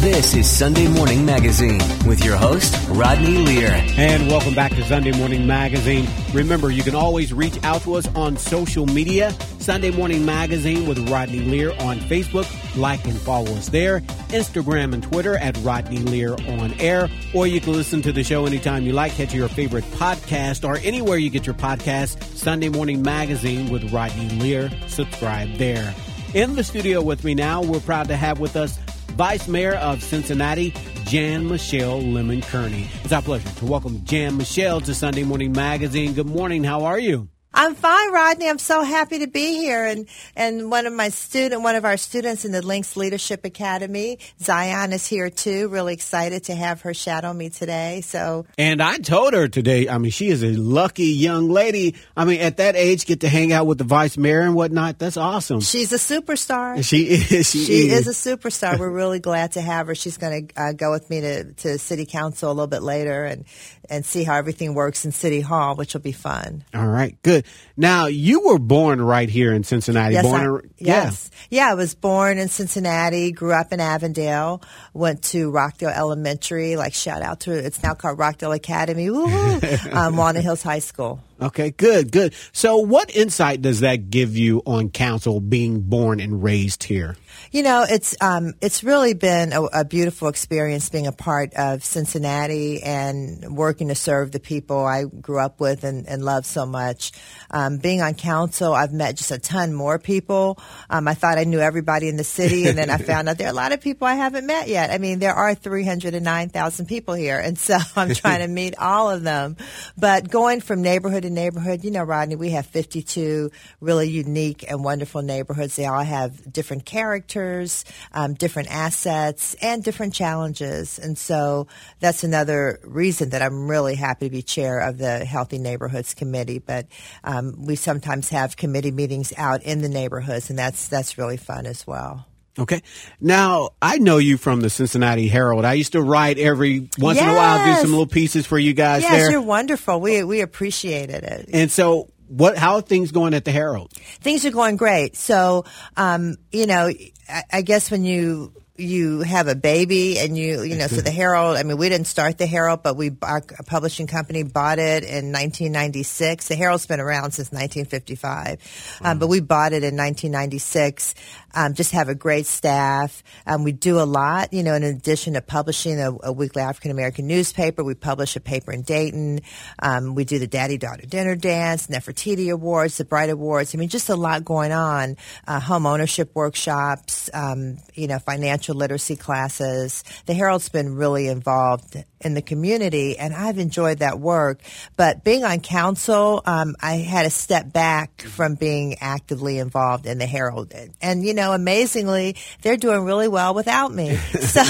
This is Sunday Morning Magazine with your host, Rodney Lear. And welcome back to Sunday Morning Magazine. Remember, you can always reach out to us on social media. Sunday Morning Magazine with Rodney Lear on Facebook. Like and follow us there. Instagram and Twitter at Rodney Lear on air. Or you can listen to the show anytime you like. Catch your favorite podcast or anywhere you get your podcast. Sunday Morning Magazine with Rodney Lear. Subscribe there. In the studio with me now, we're proud to have with us Vice Mayor of Cincinnati, Jan Michelle Lemon Kearney. It's our pleasure to welcome Jan Michelle to Sunday Morning Magazine. Good morning. How are you? I'm fine, Rodney. I'm so happy to be here. And, and one of my student, one of our students in the Links Leadership Academy, Zion is here too. Really excited to have her shadow me today. So. And I told her today, I mean, she is a lucky young lady. I mean, at that age, get to hang out with the vice mayor and whatnot. That's awesome. She's a superstar. She is. She, she is. is. a superstar. We're really glad to have her. She's going to uh, go with me to, to city council a little bit later and, and see how everything works in city hall, which will be fun. All right. Good. Now, you were born right here in Cincinnati. Yes, born I, in, yes. Yeah. yeah, I was born in Cincinnati, grew up in Avondale, went to Rockdale Elementary, like shout out to, it's now called Rockdale Academy, um, Walnut Hills High School. Okay, good, good. So, what insight does that give you on council being born and raised here? You know, it's um, it's really been a, a, beautiful experience being a part of Cincinnati and working to serve the people I grew up with and, and love so much. Um, being on council, I've met just a ton more people. Um, I thought I knew everybody in the city, and then I found out there are a lot of people I haven't met yet. I mean, there are 309,000 people here, and so I'm trying to meet all of them. But going from neighborhood to neighborhood, you know, Rodney, we have 52 really unique and wonderful neighborhoods. They all have different characters, um, different assets, and different challenges. And so that's another reason that I'm really happy to be chair of the Healthy Neighborhoods Committee. But um, we sometimes have committee meetings out in the neighborhoods, and that's that's really fun as well. Okay. Now, I know you from the Cincinnati Herald. I used to write every once yes. in a while, do some little pieces for you guys yes, there. you're wonderful. We we appreciated it. And so, what? How are things going at the Herald? Things are going great. So, um, you know, I, I guess when you you have a baby and you you know so the herald i mean we didn't start the herald but we our publishing company bought it in 1996 the herald's been around since 1955 um, but we bought it in 1996 um, just have a great staff. Um, we do a lot you know in addition to publishing a, a weekly african american newspaper we publish a paper in dayton. Um, we do the daddy daughter dinner dance nefertiti awards the bright awards. I mean just a lot going on uh, home ownership workshops um, you know financial literacy classes. The Herald's been really involved in the community, and I've enjoyed that work. But being on council, um, I had to step back from being actively involved in the Herald. And, you know, amazingly, they're doing really well without me. So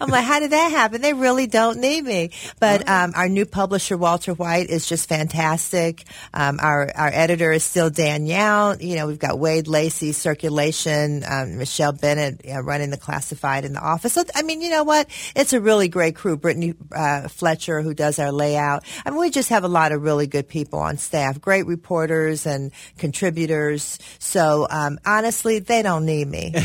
I'm like, how did that happen? They really don't need me. But um, our new publisher, Walter White, is just fantastic. Um, our, our editor is still Dan Yount. You know, we've got Wade Lacey, circulation, um, Michelle Bennett know, running the classified in the office. So, I mean, you know what? It's a really great crew. Brittany uh, Fletcher, who does our layout. I mean, we just have a lot of really good people on staff, great reporters and contributors. So, um, honestly, they don't need me.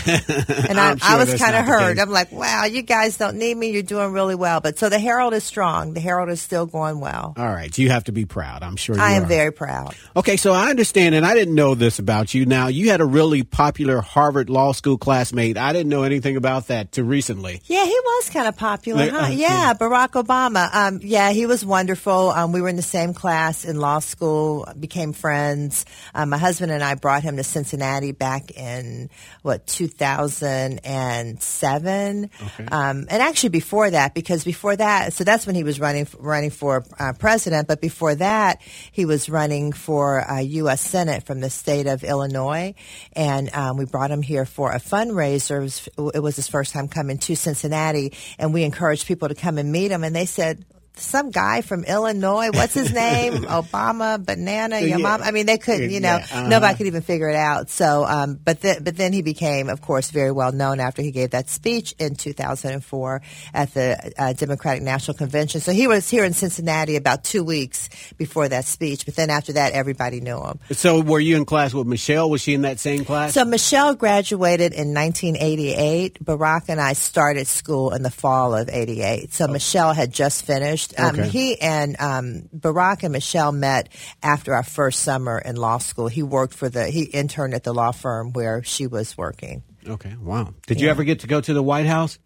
And I, sure I was kind of hurt. I'm like, wow, you guys don't need me. You're doing really well. But so the Herald is strong. The Herald is still going well. All right. You have to be proud. I'm sure you I am are. very proud. Okay, so I understand, and I didn't know this about you. Now, you had a really popular Harvard Law School classmate. I didn't know anything about that till recently. Yeah, he was kind of popular, Like, huh? uh, yeah, Barack Obama. Um, yeah, he was wonderful. Um, we were in the same class in law school, became friends. Um, my husband and I brought him to Cincinnati back in what 2007, um, and actually before that, because before that, so that's when he was running running for uh, president. But before that, he was running for uh, U.S. Senate from the state of Illinois, and um, we brought him here for a fundraiser. It was, it was his first time coming to Cincinnati, and we encouraged people to come and meet him. And they said, some guy from Illinois. What's his name? Obama, banana, your Yeah. mom. I mean, they couldn't, you know, Yeah, uh-huh. nobody could even figure it out. So, um, but then, but then he became, of course, very well known after he gave that speech in 2004 at the uh, Democratic National Convention. So he was here in Cincinnati about two weeks before that speech. But then after that, everybody knew him. So were you in class with Michelle? Was she in that same class? So Michelle graduated in 1988. Barack and I started school in the fall of 88. So Michelle had just finished. Um, Okay. He and um, Barack and Michelle met after our first summer in law school. He worked for the, he interned at the law firm where she was working. okay. Wow. Did you ever get to go to the White House?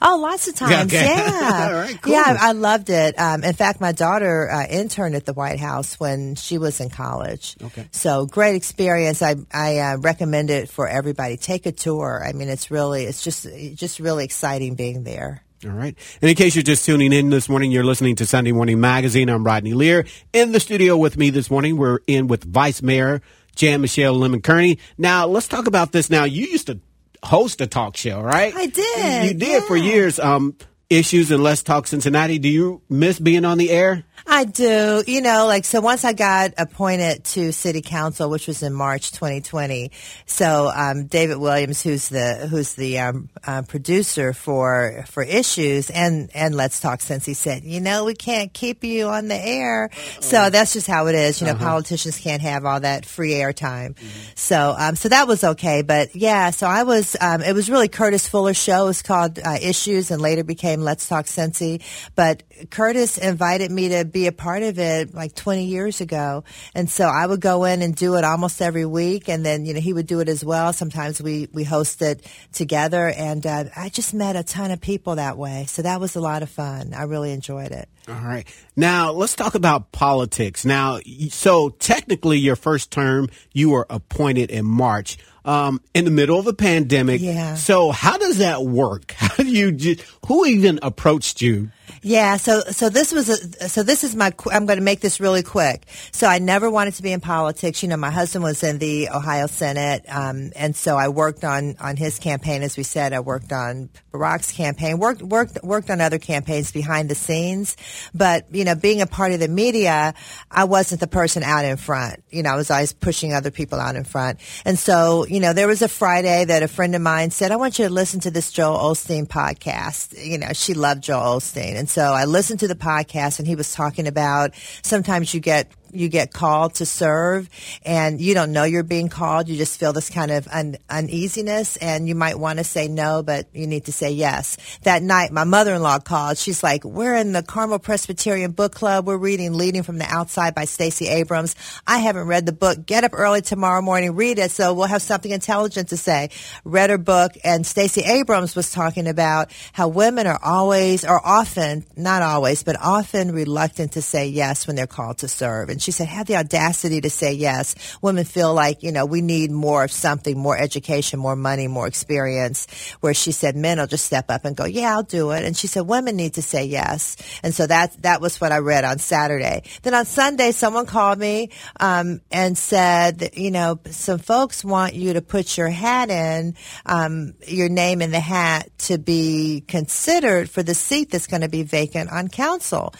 Oh, lots of times. okay. Yeah. All right, cool. Yeah, I I loved it. Um, in fact, my daughter uh, interned at the White House when she was in college. Okay. So great experience. I, I uh, recommend it for everybody. Take a tour. I mean, it's really, it's just, just really exciting being there. All right. And in case you're just tuning in this morning, you're listening to Sunday Morning Magazine. I'm Rodney Lear. In the studio with me this morning, we're in with Vice Mayor Jan Michelle Lemon Kearney. Now, let's talk about this. Now, you used to host a talk show, right? I did, You did for years. Um, issues and Let's Talk Cincinnati. Do you miss being on the air? I do. You know, like, so once I got appointed to city council, which was in March 2020, so, um, David Williams, who's the, who's the, um, uh, producer for, for issues and, and Let's Talk Since he said, you know, we can't keep you on the air. So that's just how it is. You know, politicians can't have all that free air time. So, um, so that was okay. But yeah, so I was, um, it was really Curtis Fuller's show. It was called, uh, Issues and later became Let's Talk Cincy. But Curtis invited me to be a part of it like 20 years ago. And so I would go in and do it almost every week. And then, you know, he would do it as well. Sometimes we, we host it together. And, uh, I just met a ton of people that way. So that was a lot of fun. I really enjoyed it. All right. Now let's talk about politics. Now, so technically, your first term, you were appointed in March, um, in the middle of a pandemic. Yeah. So how does that work? How do you? Who even approached you? Yeah, so so this was a so this is my I'm going to make this really quick. So I never wanted to be in politics. You know, my husband was in the Ohio Senate, um, and so I worked on on his campaign. As we said, I worked on Barack's campaign. worked worked worked on other campaigns behind the scenes. But you know, being a part of the media, I wasn't the person out in front. You know, I was always pushing other people out in front. And so you know, there was a Friday that a friend of mine said, "I want you to listen to this Joel Osteen podcast." You know, she loved Joel Osteen, and so I listened to the podcast, and he was talking about sometimes you get you get called to serve and you don't know you're being called. You just feel this kind of un- uneasiness and you might want to say no, but you need to say yes. That night, my mother-in-law called. She's like, we're in the Carmel Presbyterian Book Club. We're reading Leading from the Outside by Stacey Abrams. I haven't read the book. Get up early tomorrow morning, read it so we'll have something intelligent to say. Read her book and Stacey Abrams was talking about how women are always or often, not always, but often reluctant to say yes when they're called to serve. And she said, have the audacity to say yes. Women feel like, you know, we need more of something, more education, more money, more experience. Where she said men will just step up and go, yeah, I'll do it. And she said, women need to say yes. And so that, that was what I read on Saturday. Then on Sunday, someone called me, um, and said, you know, some folks want you to put your hat in, um, your name in the hat to be considered for the seat that's going to be vacant on council.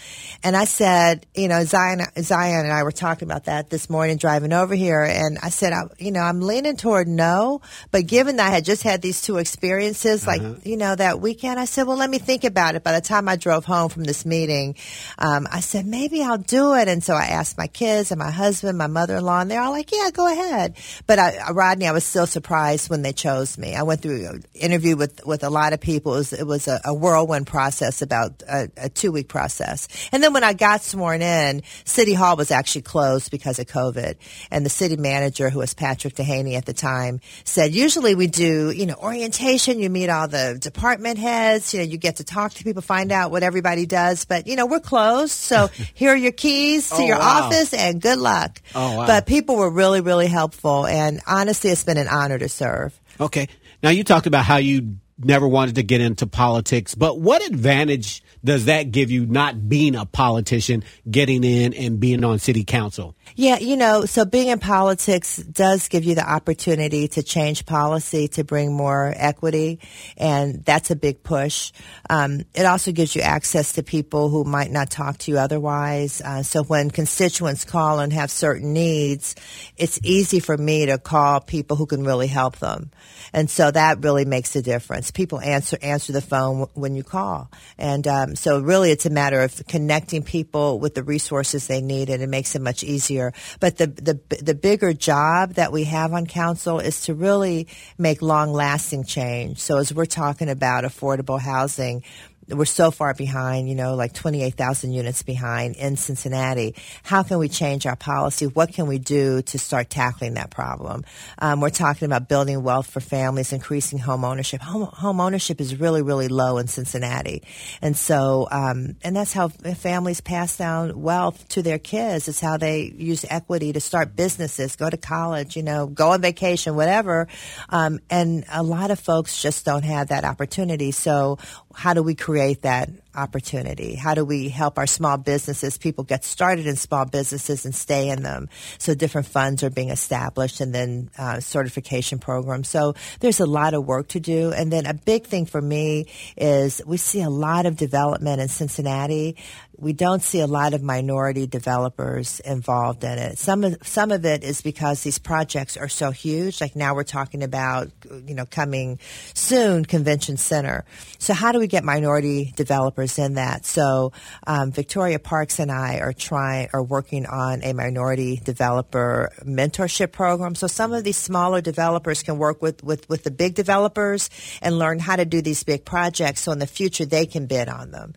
And I said, you know, Zion, Zion and I were talking about that this morning driving over here. And I said, I, you know, I'm leaning toward no, but given that I had just had these two experiences, like, you know, that weekend, I said, well, let me think about it. By the time I drove home from this meeting, um, I said, maybe I'll do it. And so I asked my kids and my husband, my mother-in-law, and they're all like, yeah, go ahead. But I, Rodney, I was still surprised when they chose me. I went through an interview with, with a lot of people. It was, it was a, a whirlwind process, about a, a two week process. And then when I got sworn in, City Hall was actually closed because of COVID. And the city manager, who was Patrick Duhaney at the time, said, usually we do, you know, orientation. You meet all the department heads. You know, you get to talk to people, find out what everybody does. But, you know, we're closed. So here are your keys to Oh, your wow. office and good luck. Oh, wow. But people were really, really helpful. And honestly, it's been an honor to serve. Okay. Now you talked about how you never wanted to get into politics. But what advantage does that give you not being a politician, getting in and being on city council? Yeah, you know, so being in politics does give you the opportunity to change policy to bring more equity, and that's a big push. Um, it also gives you access to people who might not talk to you otherwise. Uh, so when constituents call and have certain needs, it's easy for me to call people who can really help them, and so that really makes a difference. People answer answer the phone when you call, and um, so really it's a matter of connecting people with the resources they need, and it makes it much easier but the, the, the bigger job that we have on council is to really make long lasting change. So as we're talking about affordable housing, we're so far behind, you know, like 28,000 units behind in Cincinnati. How can we change our policy? What can we do to start tackling that problem? Um, we're talking about building wealth for families, increasing home ownership. Home, home ownership is really, really low in Cincinnati. And so, um, and that's how families pass down wealth to their kids. It's how they use equity to start businesses, go to college, you know, go on vacation, whatever. Um, and a lot of folks just don't have that opportunity. So how do we create that opportunity? How do we help our small businesses, people get started in small businesses and stay in them? So different funds are being established and then uh, certification programs. So there's a lot of work to do. And then a big thing for me is we see a lot of development in Cincinnati. We don't see a lot of minority developers involved in it. Some of, some of it is because these projects are so huge. Like now we're talking about, you know, coming soon, Convention Center. So how do we get minority developers in that. So um, Victoria Parks and I are trying are working on a minority developer mentorship program. So some of these smaller developers can work with with with the big developers and learn how to do these big projects. So in the future they can bid on them.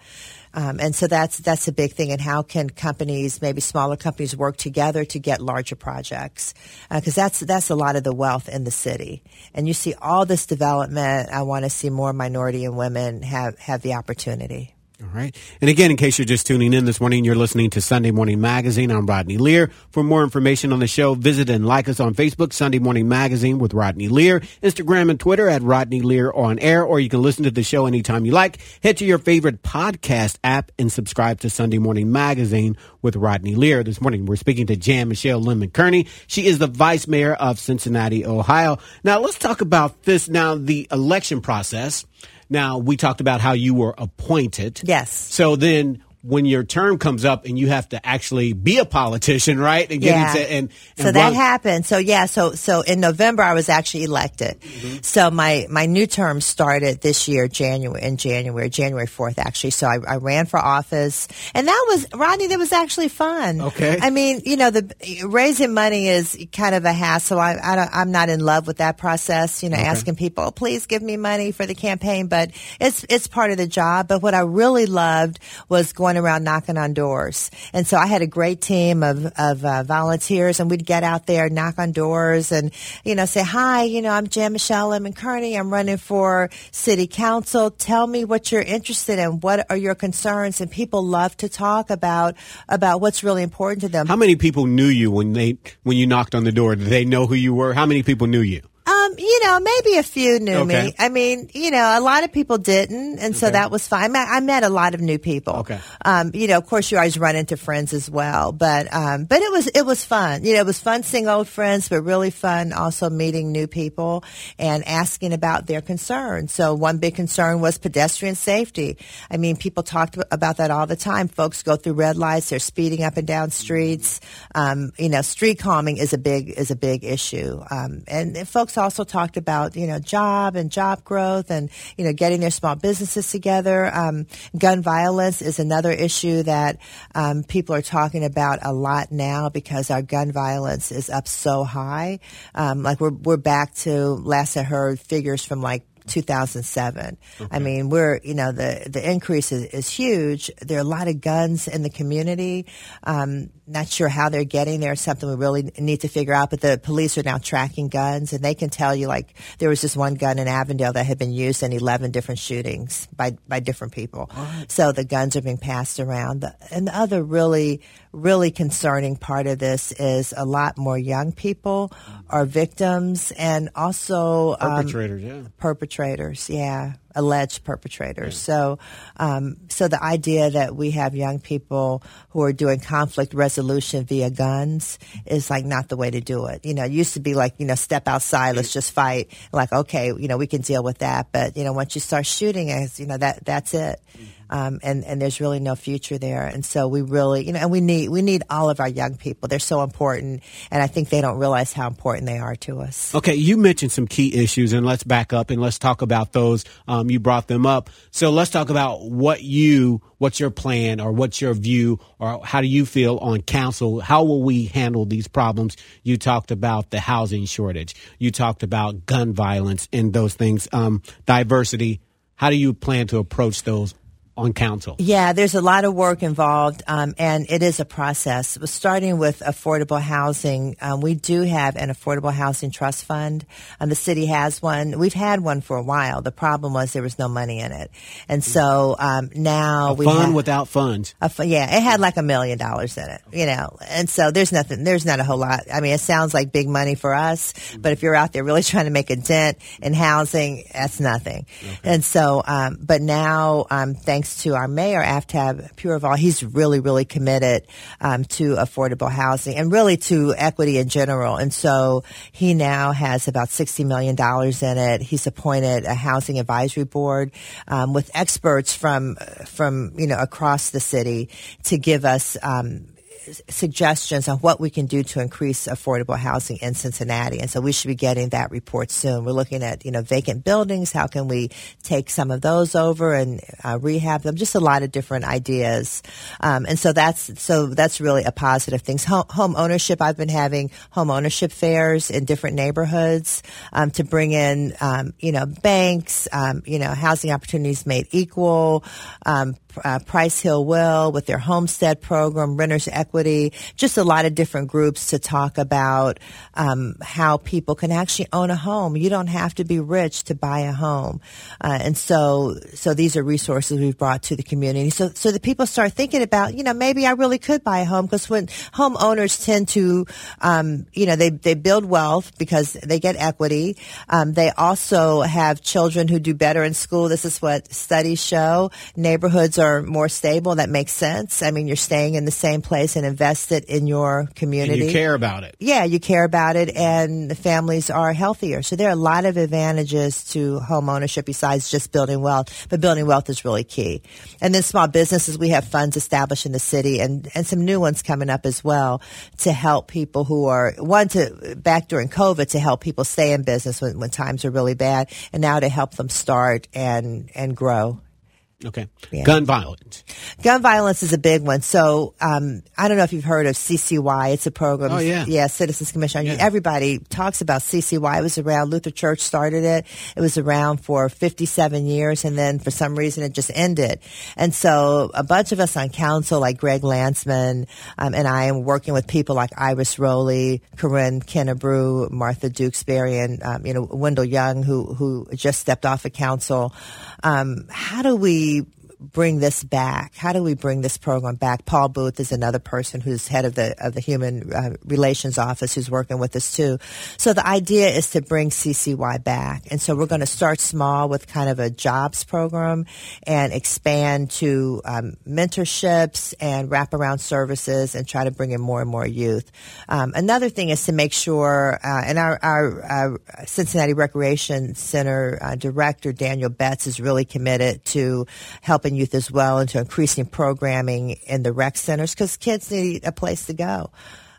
Um, and so that's that's a big thing. And how can companies, maybe smaller companies, work together to get larger projects? Because uh, that's that's a lot of the wealth in the city. And you see all this development. I want to see more minority and women have have the opportunity. All right. And again, in case you're just tuning in this morning, you're listening to Sunday Morning Magazine. I'm Rodney Lear. For more information on the show, visit and like us on Facebook, Sunday Morning Magazine with Rodney Lear, Instagram and Twitter at Rodney Lear on air, or you can listen to the show anytime you like. Head to your favorite podcast app and subscribe to Sunday Morning Magazine with Rodney Lear. This morning, we're speaking to Jan Michelle Lemon Kearney. She is the vice mayor of Cincinnati, Ohio. Now, let's talk about this now, the election process. Now, we talked about how you were appointed. Yes. So then when your term comes up and you have to actually be a politician, right? And get yeah. into and, and so that run. happened. So yeah, so so in November I was actually elected. Mm-hmm. So my my new term started this year, January in January, January fourth actually. So I, I, ran for office, and that was Rodney. That was actually fun. Okay. I mean, you know, the raising money is kind of a hassle. I, I am not in love with that process. You know, okay. asking people, oh, please give me money for the campaign, but it's it's part of the job. But what I really loved was going going around knocking on doors. And so I had a great team of, of uh, volunteers and we'd get out there, knock on doors and, you know, say, hi, you know, I'm Jan Michelle Lemon Kearney. I'm running for city council. Tell me what you're interested in. What are your concerns? And people love to talk about, about what's really important to them. How many people knew you when they, when you knocked on the door? Did they know who you were? How many people knew you? Um, you know, maybe a few knew okay. me. I mean, you know, a lot of people didn't, and so okay. that was fine. I met a lot of new people. Okay. Um, you know, of course, you always run into friends as well, but um, but it was it was fun. You know, it was fun seeing old friends, but really fun also meeting new people and asking about their concerns. So one big concern was pedestrian safety. I mean, people talked about that all the time. Folks go through red lights; they're speeding up and down streets. Um, you know, street calming is a big is a big issue, um, and folks also talked about, you know, job and job growth and, you know, getting their small businesses together. Um, gun violence is another issue that um, people are talking about a lot now because our gun violence is up so high. Um, like we're, we're back to, last I heard, figures from like 2007. Okay. I mean, we're, you know, the, the increase is, is, huge. There are a lot of guns in the community. Um, not sure how they're getting there. Something we really need to figure out. But the police are now tracking guns, and they can tell you like there was this one gun in Avondale that had been used in 11 different shootings by by different people. What? So the guns are being passed around. The, and the other really really concerning part of this is a lot more young people are victims, and also um, perpetrators. Um, yeah, perpetrators. Yeah, alleged perpetrators. So, um, so the idea that we have young people who are doing conflict resolution via guns is like not the way to do it. You know, it used to be like you know, step outside, let's just fight. Like, okay, you know, we can deal with that. But you know, once you start shooting, as you know, that that's it. Um, and and there's really no future there. And so we really, you know, and we need we need all of our young people. They're so important, and I think they don't realize how important they are to us. Okay, you mentioned some key issues, and let's back up and let's talk about those. Um, you brought them up, so let's talk about what you, what's your plan, or what's your view, or how do you feel on council? How will we handle these problems? You talked about the housing shortage. You talked about gun violence and those things. Um, diversity. How do you plan to approach those on council? Yeah, there's a lot of work involved, um, and it is a process. Starting with affordable housing, um, we do have an affordable housing trust fund. Um, the city has one. We've had one for a while. The problem was there was no money in it, and so um, now a we fund have, without funds. yeah, it had like a million dollars in it, you know, and so there's nothing. There's not a whole lot. I mean, it sounds like big money for us, but if you're out there really trying to make a dent in housing, that's nothing. And so, um, but now, um, thanks to our mayor, Aftab Pureval, he's really, really committed um, to affordable housing and really to equity in general. And so he now has about $60 million in it. He's appointed a housing advisory board um, with experts from, from, you know, across the city to give us, um, suggestions on what we can do to increase affordable housing in Cincinnati. And so we should be getting that report soon. We're looking at, you know, vacant buildings. How can we take some of those over and uh, rehab them? Just a lot of different ideas. Um, and so that's, so that's really a positive thing. Home, home ownership. I've been having home ownership fairs in different neighborhoods, um, to bring in, um, you know, banks, um, you know, housing opportunities made equal, um, uh, Price Hill Will with their homestead program, renters equity, just a lot of different groups to talk about um, how people can actually own a home. You don't have to be rich to buy a home, uh, and so so these are resources we've brought to the community. So so that people start thinking about, you know, maybe I really could buy a home because when homeowners tend to, um, you know, they they build wealth because they get equity. Um, they also have children who do better in school. This is what studies show. Neighborhoods are more stable. That makes sense. I mean, you're staying in the same place and invested in your And community. you care about it. Yeah, you care about it, and the families are healthier. So there are a lot of advantages to home ownership besides just building wealth. But building wealth is really key. And then small businesses, we have funds established in the city, and and some new ones coming up as well to help people who are one to back during COVID to help people stay in business when, when times are really bad, and now to help them start and and grow. Okay. Yeah. Gun violence. Gun violence is a big one. So um, I don't know if you've heard of CCY. It's a program. Oh, yeah. yeah, Citizens Commission. Yeah. Everybody talks about CCY. It was around. Luther Church started it. It was around for 57 years, and then for some reason it just ended. And so a bunch of us on council, like Greg Landsman, um, and I, am working with people like Iris Roley, Corinne Kennebrew, Martha Dukesbury, and um, you know Wendell Young, who who just stepped off of council. Um, how do we the bring this back? How do we bring this program back? Paul Booth is another person who's head of the of the Human uh, Relations Office who's working with us too. So the idea is to bring CCY back, and so we're going to start small with kind of a jobs program and expand to um, mentorships and wraparound services, and try to bring in more and more youth. Um, another thing is to make sure, uh, and our, our, Cincinnati Recreation Center uh, director Daniel Betts is really committed to helping youth as well into increasing programming in the rec centers because kids need a place to go.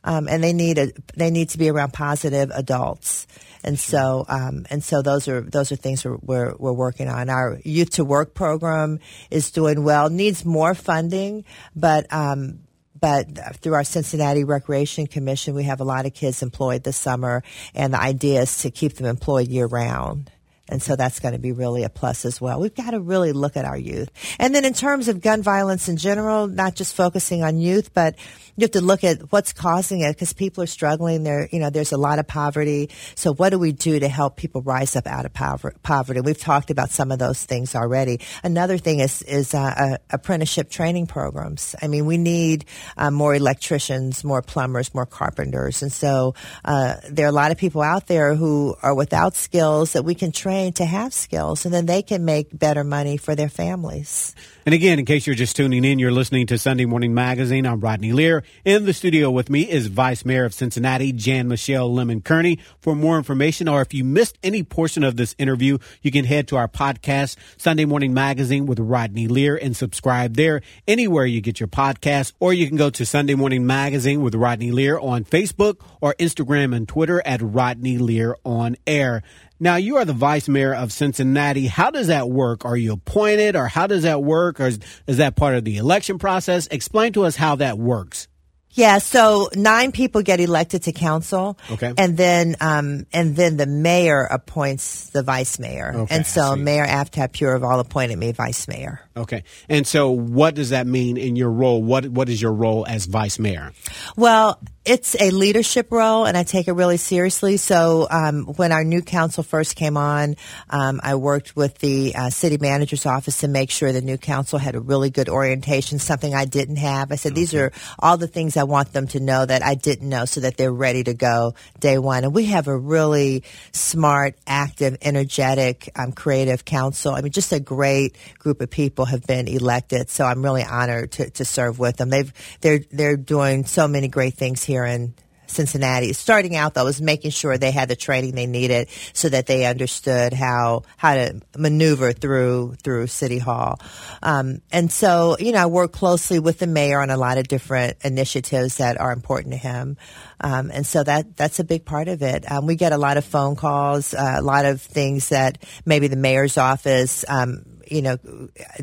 Um, and they need a, they need to be around positive adults. And so, um, and so those are those are things we're, we're we're working on. Our youth to work program is doing well. Needs more funding, but um, but through our Cincinnati Recreation Commission, we have a lot of kids employed this summer, and the idea is to keep them employed year round. And so that's going to be really a plus as well. We've got to really look at our youth. And then in terms of gun violence in general, not just focusing on youth, but you have to look at what's causing it because people are struggling. There, you know, there's a lot of poverty. So what do we do to help people rise up out of pover- poverty? We've talked about some of those things already. Another thing is is uh, uh, apprenticeship training programs. I mean, we need uh, more electricians, more plumbers, more carpenters, and so uh, there are a lot of people out there who are without skills that we can train to have skills, and then they can make better money for their families. And again, in case you're just tuning in, you're listening to Sunday Morning Magazine. I'm Rodney Lear. In the studio with me is Vice Mayor of Cincinnati, Jan Michelle Lemon Kearney. For more information, or if you missed any portion of this interview, you can head to our podcast, Sunday Morning Magazine with Rodney Lear, and subscribe there anywhere you get your podcast. Or you can go to Sunday Morning Magazine with Rodney Lear on Facebook or Instagram and Twitter at Rodney Lear on air. Now, you are the vice mayor of Cincinnati. How does that work? Are you appointed or how does that work? Or is, is that part of the election process? Explain to us how that works. Yeah, so nine people get elected to council. Okay. And then, um, and then the mayor appoints the vice mayor. Okay, and so. Mayor Aftab Pureval appointed me vice mayor. Okay. And so what does that mean in your role? What, what is your role as vice mayor? Well, it's a leadership role, and I take it really seriously. So, um, when our new council first came on, um, I worked with the uh, city manager's office to make sure the new council had a really good orientation, something I didn't have. I said, these are all the things I want them to know that I didn't know so that they're ready to go day one. And we have a really smart, active, energetic, um, creative council. I mean, just a great group of people have been elected. So I'm really honored to, to serve with them. They've, they're, they're doing so many great things here in Cincinnati. Starting out though was making sure they had the training they needed so that they understood how how to maneuver through through City Hall. Um, and so, you know, I work closely with the mayor on a lot of different initiatives that are important to him. Um, and so that that's a big part of it. Um, we get a lot of phone calls, uh, a lot of things that maybe the mayor's office um, you know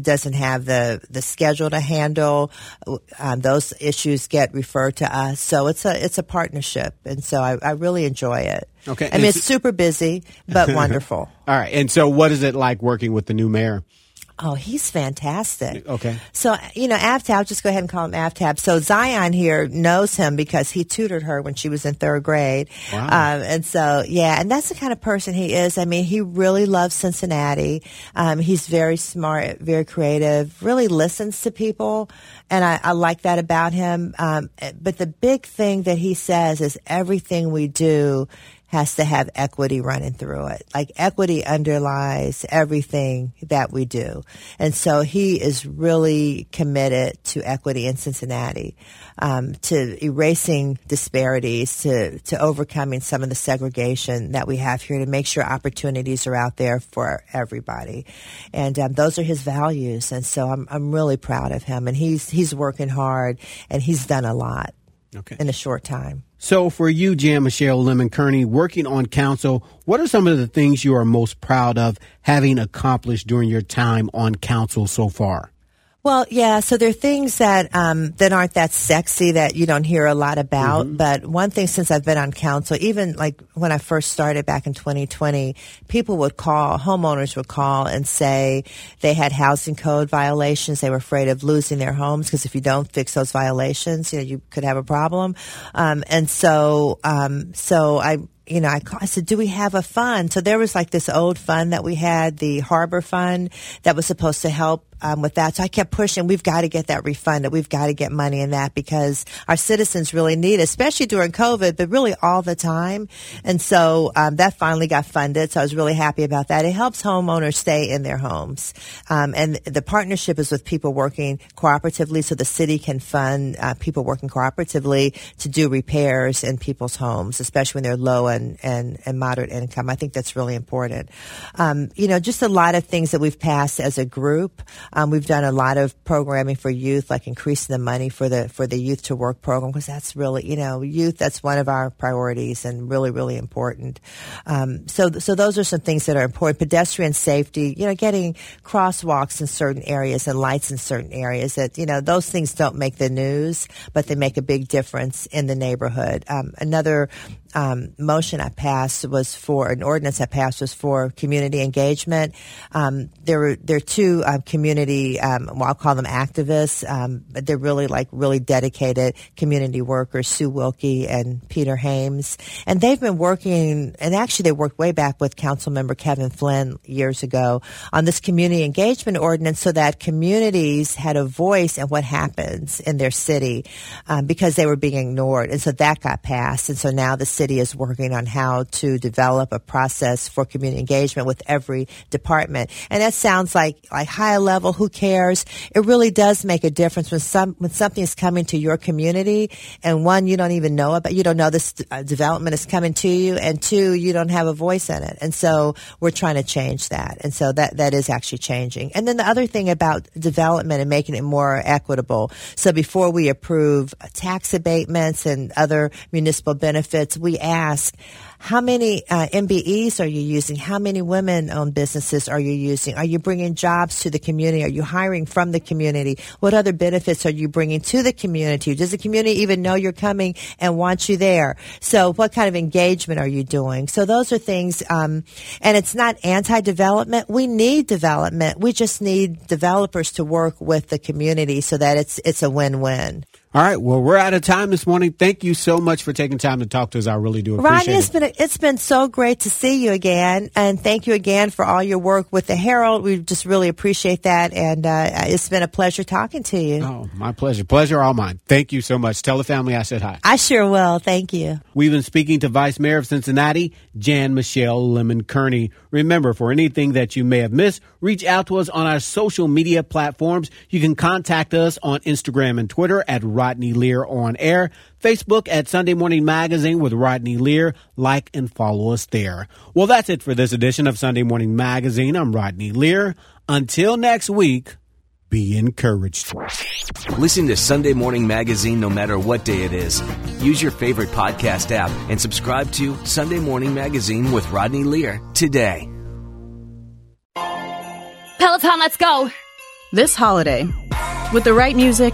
doesn't have the the schedule to handle um, those issues get referred to us so it's a it's a partnership and so I, I really enjoy it Okay. I mean it's super busy but wonderful All right. And so what is it like working with the new mayor? Oh he's fantastic. Okay. so you know Aftab just go ahead and call him Aftab so Zion here knows him because he tutored her when she was in third grade. Wow. um, and so yeah and that's the kind of person he is. I mean he really loves Cincinnati. Um, he's very smart very creative really listens to people and I, I like that about him. Um, but the big thing that he says is everything we do has to have equity running through it. Like equity underlies everything that we do. And so he is really committed to equity in Cincinnati, um, to erasing disparities, to, to overcoming some of the segregation that we have here to make sure opportunities are out there for everybody. And um, those are his values. And so I'm, I'm really proud of him. And he's, he's working hard and he's done a lot Okay. in a short time. So for you, Jan Michelle Lemon Kearney, working on council, what are some of the things you are most proud of having accomplished during your time on council so far? Well, yeah. So there are things that um, that aren't that sexy that you don't hear a lot about. But one thing since I've been on council, even like when I first started back in 2020, people would call, homeowners would call and say they had housing code violations. They were afraid of losing their homes because if you don't fix those violations, you know, you could have a problem. Um, and so, um, so I you know, I, I said, do we have a fund? So there was like this old fund that we had, the Harbor Fund, that was supposed to help um, with that. So I kept pushing, we've got to get that refunded. We've got to get money in that because our citizens really need it, especially during COVID, but really all the time. And so um, that finally got funded. So I was really happy about that. It helps homeowners stay in their homes. Um, and the partnership is with people working cooperatively so the city can fund uh, people working cooperatively to do repairs in people's homes, especially when they're low and, and, and moderate income. I think that's really important. Um, you know, just a lot of things that we've passed as a group. Um, we've done a lot of programming for youth, like increasing the money for the for the youth to work program, because that's really, you know, youth. That's one of our priorities and really, really important. Um, so, so those are some things that are important. Pedestrian safety, you know, getting crosswalks in certain areas and lights in certain areas. That you know, those things don't make the news, but they make a big difference in the neighborhood. Um, another um, motion I passed was for an ordinance I passed was for community engagement. Um, there were there are two um, community community. Um, well, I'll call them activists, um, but they're really like really dedicated community workers. Sue Wilkie and Peter Hames, and they've been working. And actually, they worked way back with Council Member Kevin Flynn years ago on this community engagement ordinance, so that communities had a voice in what happens in their city um, because they were being ignored, and so that got passed. And so now the city is working on how to develop a process for community engagement with every department. And that sounds like like high level. Who cares? It really does make a difference when some when something is coming to your community, and one you don't even know about. You don't know this uh, development is coming to you, and two you don't have a voice in it. And so we're trying to change that. And so that that is actually changing. And then the other thing about development and making it more equitable. So before we approve tax abatements and other municipal benefits, we ask how many uh, MBEs are you using? How many women-owned businesses are you using? Are you bringing jobs to the community? Are you hiring from the community? What other benefits are you bringing to the community? Does the community even know you're coming and want you there? So, what kind of engagement are you doing? So, those are things. Um, and it's not anti-development. We need development. We just need developers to work with the community so that it's it's a win-win. All right. Well, we're out of time this morning. Thank you so much for taking time to talk to us. I really do appreciate Rodney, it's it. been a, it's been so great to see you again, and thank you again for all your work with the Herald. We just really appreciate that, and uh, it's been a pleasure talking to you. Oh, my pleasure. Pleasure all mine. Thank you so much. Tell the family I said hi. I sure will. Thank you. We've been speaking to Vice Mayor of Cincinnati, Jan Michelle Lemon Kearney. Remember, for anything that you may have missed, reach out to us on our social media platforms. You can contact us on Instagram and Twitter at Rodney Lear on air, Facebook at Sunday Morning Magazine with Rodney Lear. Like and follow us there. Well, that's it for this edition of Sunday Morning Magazine. I'm Rodney Lear. Until next week, be encouraged. Listen to Sunday Morning Magazine no matter what day it is. Use your favorite podcast app and subscribe to Sunday Morning Magazine with Rodney Lear today. Peloton, let's go! This holiday, with the right music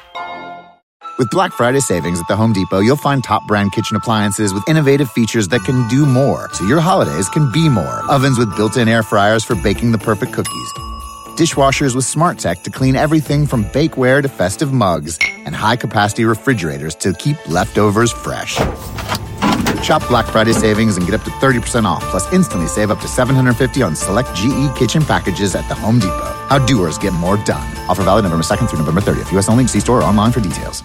With Black Friday savings at the Home Depot, you'll find top brand kitchen appliances with innovative features that can do more, so your holidays can be more. Ovens with built in air fryers for baking the perfect cookies. Dishwashers with smart tech to clean everything from bakeware to festive mugs, and high capacity refrigerators to keep leftovers fresh. Shop Black Friday savings and get up to 30% off, plus instantly save up to 750 on select GE kitchen packages at the Home Depot. How doers get more done. Offer valid November 2nd through November 30th. U.S. only. See store or online for details.